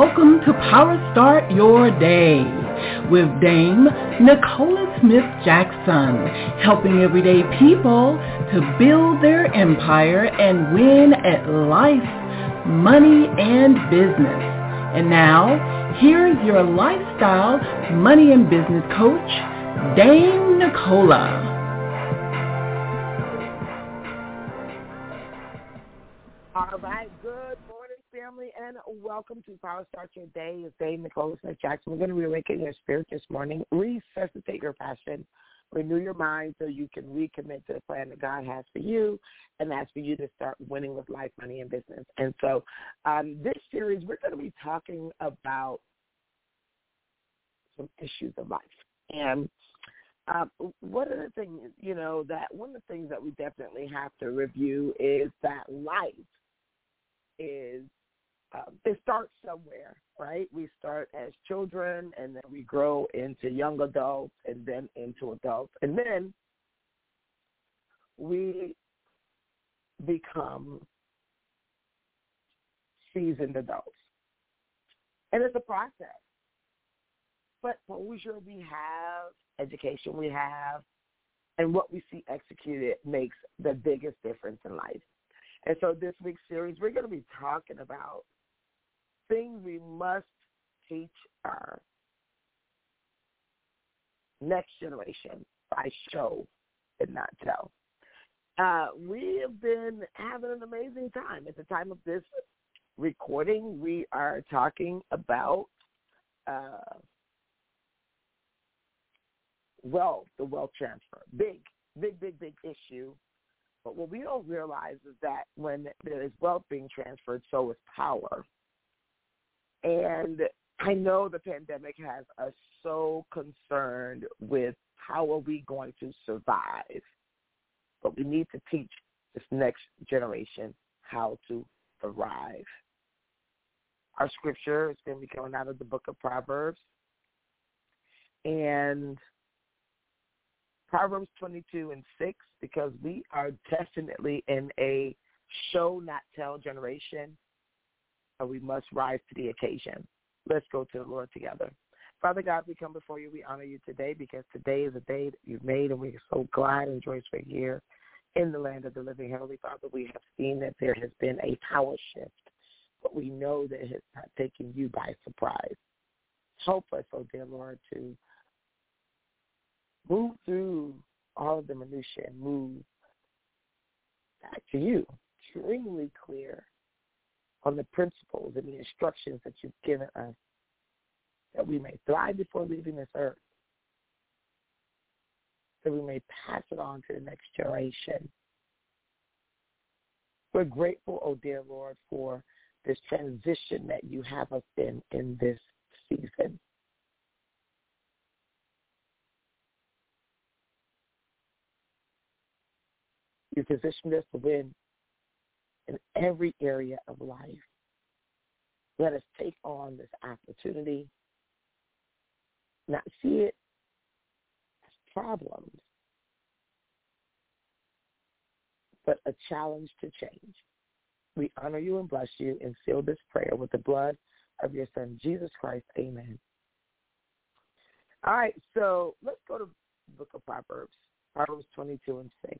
welcome to Power Start Your Day with Dame Nicola Smith Jackson, helping everyday people to build their empire and win at life, money, and business. And now, here's your lifestyle, money, and business coach, Dame Nicola. All right, family, and welcome to Power Start Your Day. It's Dame Nicola Smith Jackson. We're going to reawaken your spirit this morning, resuscitate your passion, renew your mind so you can recommit to the plan that God has for you, and that's for you to start winning with life, money, and business. And so, um, this series, we're going to be talking about some issues of life. And um, one of the things, you know, that one of the things that we definitely have to review is that life is um, it starts somewhere, right? We start as children, and then we grow into young adults, and then into adults, and then we become seasoned adults. And it's a process. But exposure we have, education we have, and what we see executed makes the biggest difference in life. And so this week's series, we're going to be talking about things we must teach our next generation by show and not tell. Uh, we have been having an amazing time. At the time of this recording, we are talking about uh, wealth, the wealth transfer. Big, big, big, big issue but what we don't realize is that when there is wealth being transferred, so is power. And I know the pandemic has us so concerned with how are we going to survive. But we need to teach this next generation how to thrive. Our scripture is going to be coming out of the book of Proverbs. And Proverbs 22 and 6 because we are definitely in a show not tell generation we must rise to the occasion. Let's go to the Lord together. Father God, we come before you. We honor you today because today is a day that you've made and we are so glad and joyous we're here in the land of the living. Heavenly Father, we have seen that there has been a power shift, but we know that it has not taken you by surprise. Help us, oh dear Lord, to move through all of the minutiae and move back to you, extremely clear on the principles and the instructions that you've given us that we may thrive before leaving this earth, that we may pass it on to the next generation. We're grateful, oh dear Lord, for this transition that you have us in in this season. You positioned us to win in every area of life. Let us take on this opportunity, not see it as problems, but a challenge to change. We honor you and bless you and seal this prayer with the blood of your son, Jesus Christ. Amen. All right, so let's go to the book of Proverbs, Proverbs 22 and 6.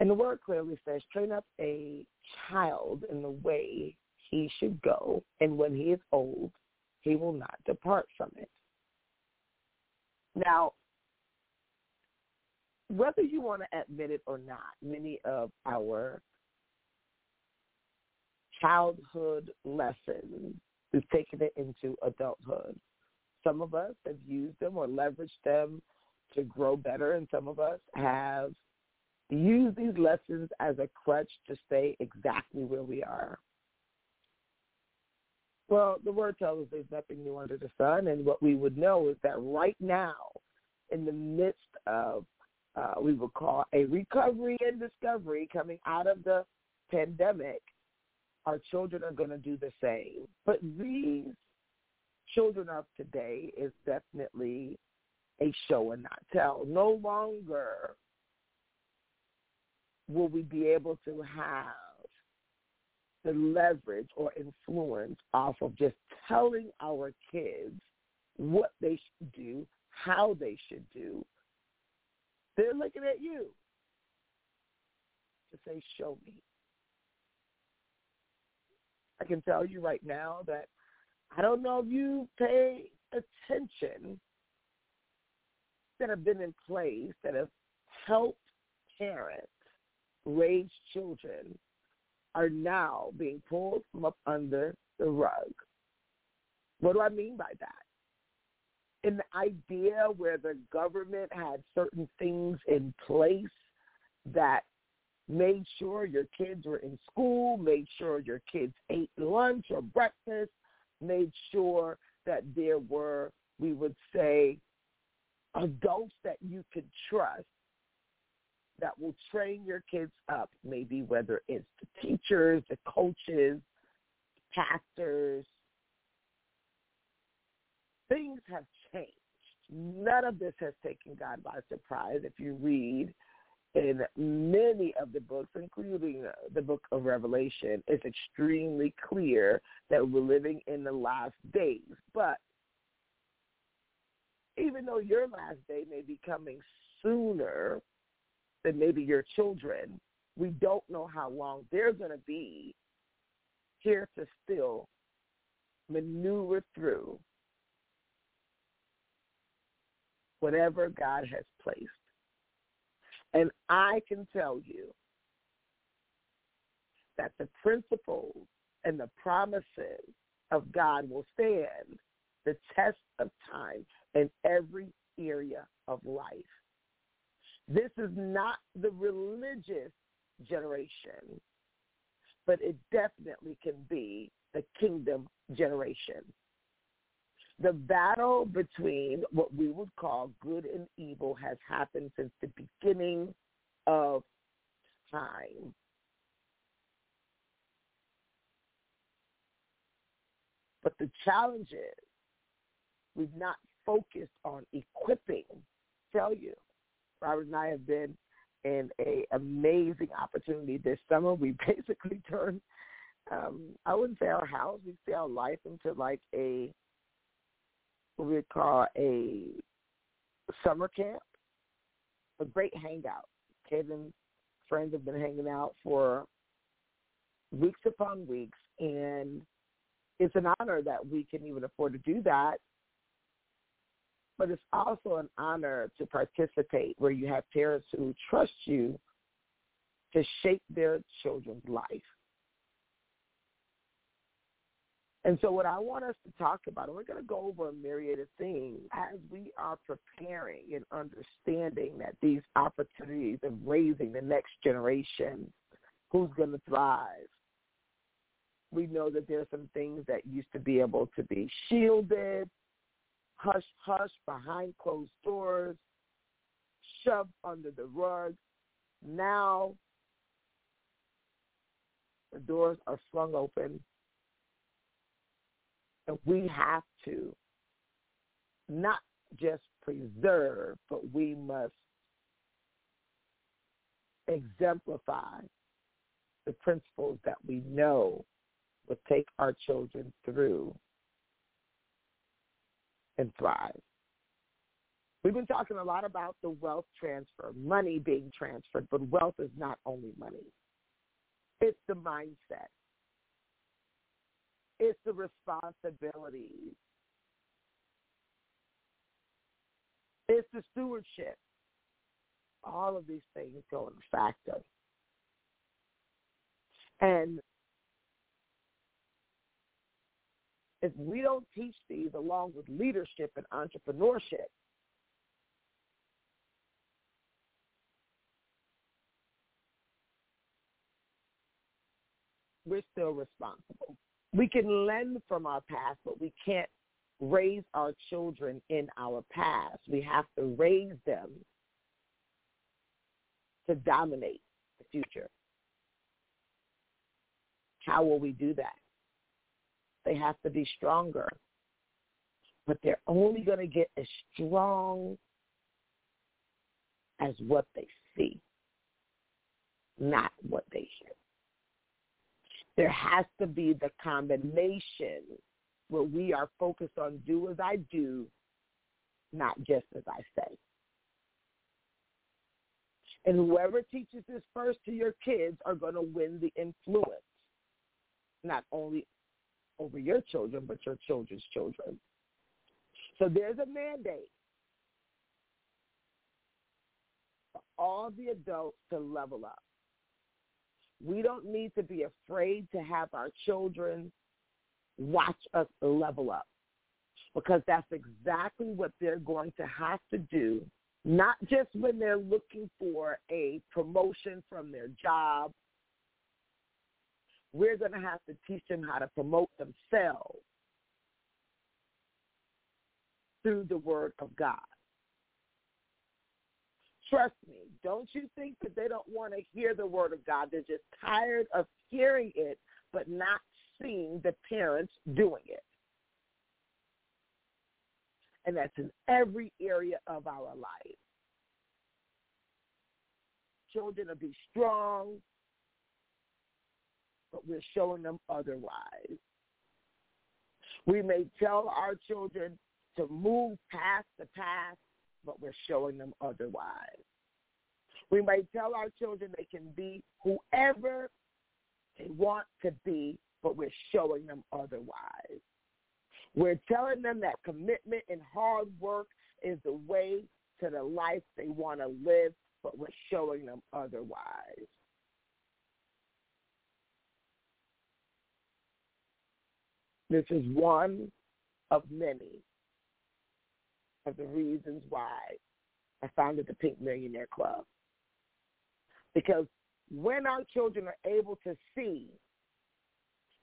And the word clearly says, train up a child in the way he should go, and when he is old, he will not depart from it. Now, whether you want to admit it or not, many of our childhood lessons, we've taken it into adulthood. Some of us have used them or leveraged them to grow better, and some of us have use these lessons as a crutch to stay exactly where we are. Well, the word tells us there's nothing new under the sun, and what we would know is that right now, in the midst of, uh, we would call a recovery and discovery coming out of the pandemic, our children are going to do the same. But these children of today is definitely a show and not tell. No longer will we be able to have the leverage or influence off of just telling our kids what they should do, how they should do, they're looking at you to say, show me. I can tell you right now that I don't know if you pay attention that have been in place that have helped parents raise children are now being pulled from up under the rug. What do I mean by that? The idea where the government had certain things in place that made sure your kids were in school, made sure your kids ate lunch or breakfast, made sure that there were, we would say, adults that you could trust that will train your kids up, maybe whether it's the teachers, the coaches, pastors. Things have changed. None of this has taken God by surprise. If you read in many of the books, including the book of Revelation, it's extremely clear that we're living in the last days. But even though your last day may be coming sooner than maybe your children, we don't know how long they're going to be here to still maneuver through whatever God has placed. And I can tell you that the principles and the promises of God will stand the test of time in every area of life. This is not the religious generation, but it definitely can be the kingdom generation. The battle between what we would call good and evil has happened since the beginning of time. But the challenge is we've not focused on equipping. Tell you, Robert and I have been in a amazing opportunity this summer. We basically turned, um, I wouldn't say our house, we say our life into like a what we would call a summer camp, a great hangout. Kevin friends have been hanging out for weeks upon weeks, and it's an honor that we can even afford to do that. But it's also an honor to participate where you have parents who trust you to shape their children's life. And so what I want us to talk about, and we're going to go over a myriad of things as we are preparing and understanding that these opportunities of raising the next generation, who's going to thrive. We know that there are some things that used to be able to be shielded, hush, hush, behind closed doors, shoved under the rug. Now the doors are flung open and we have to not just preserve, but we must exemplify the principles that we know will take our children through and thrive. We've been talking a lot about the wealth transfer, money being transferred, but wealth is not only money. It's the mindset. It's the responsibilities. It's the stewardship. All of these things go into factor. And if we don't teach these along with leadership and entrepreneurship, we're still responsible we can lend from our past, but we can't raise our children in our past. We have to raise them to dominate the future. How will we do that? They have to be stronger. But they're only going to get as strong as what they see, not what they hear. There has to be the combination where we are focused on do as I do, not just as I say. And whoever teaches this first to your kids are going to win the influence, not only over your children, but your children's children. So there's a mandate for all the adults to level up. We don't need to be afraid to have our children watch us level up because that's exactly what they're going to have to do, not just when they're looking for a promotion from their job. We're going to have to teach them how to promote themselves through the word of God. Trust me, don't you think that they don't want to hear the word of God. They're just tired of hearing it, but not seeing the parents doing it. And that's in every area of our life. Children will be strong, but we're showing them otherwise. We may tell our children to move past the past, but we're showing them otherwise. We may tell our children they can be whoever they want to be, but we're showing them otherwise. We're telling them that commitment and hard work is the way to the life they want to live, but we're showing them otherwise. This is one of many of the reasons why I founded the Pink Millionaire Club. Because when our children are able to see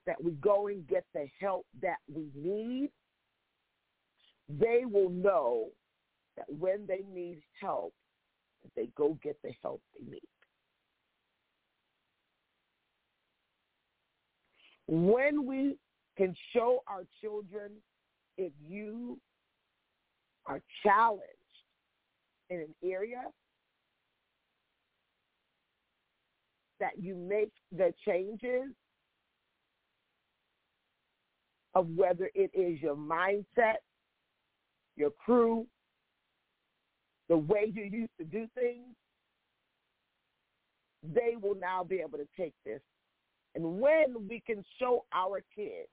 that we go and get the help that we need, they will know that when they need help, that they go get the help they need. When we can show our children if you are challenged in an area that you make the changes of whether it is your mindset, your crew, the way you used to do things, they will now be able to take this. And when we can show our kids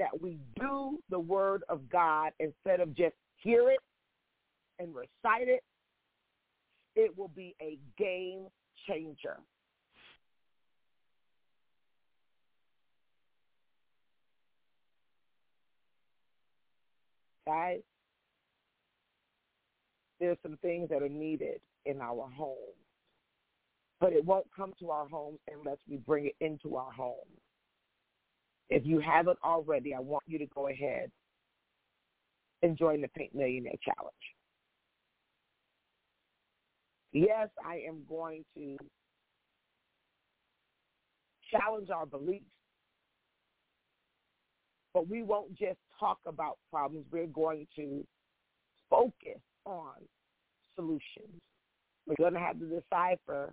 that we do the word of God instead of just hear it and recite it, it will be a game changer. Guys, there's some things that are needed in our homes. But it won't come to our homes unless we bring it into our homes. If you haven't already, I want you to go ahead and join the Pink Millionaire Challenge. Yes, I am going to challenge our beliefs, but we won't just talk about problems. We're going to focus on solutions. We're going to have to decipher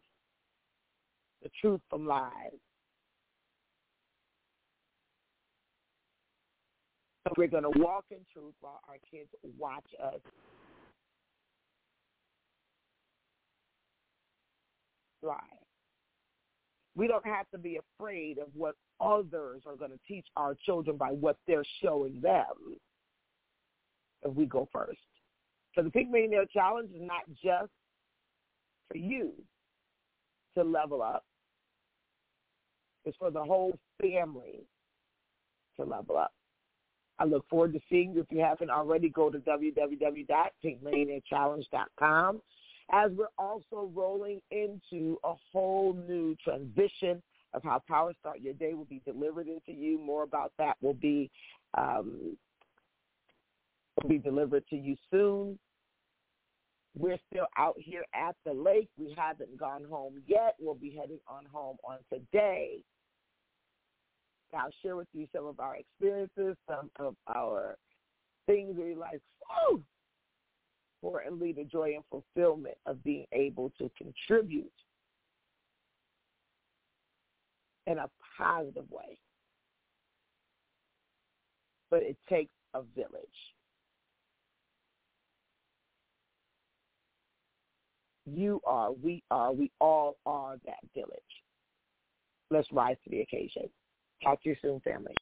the truth from lies. We're going to walk in truth while our kids watch us. Thrive. We don't have to be afraid of what others are going to teach our children by what they're showing them if we go first. So the Pink Millionaire Challenge is not just for you to level up. It's for the whole family to level up. I look forward to seeing you. If you haven't already, go to www.pinkmillionairechallenge.com as we're also rolling into a whole new transition of how Power Start Your Day will be delivered into you. More about that will be um, will be delivered to you soon. We're still out here at the lake. We haven't gone home yet. We'll be heading on home on today. I'll share with you some of our experiences, some of our things we like, oh, for and lead the joy and fulfillment of being able to contribute in a positive way. But it takes a village. You are, we are, we all are that village. Let's rise to the occasion. Talk to you soon, family.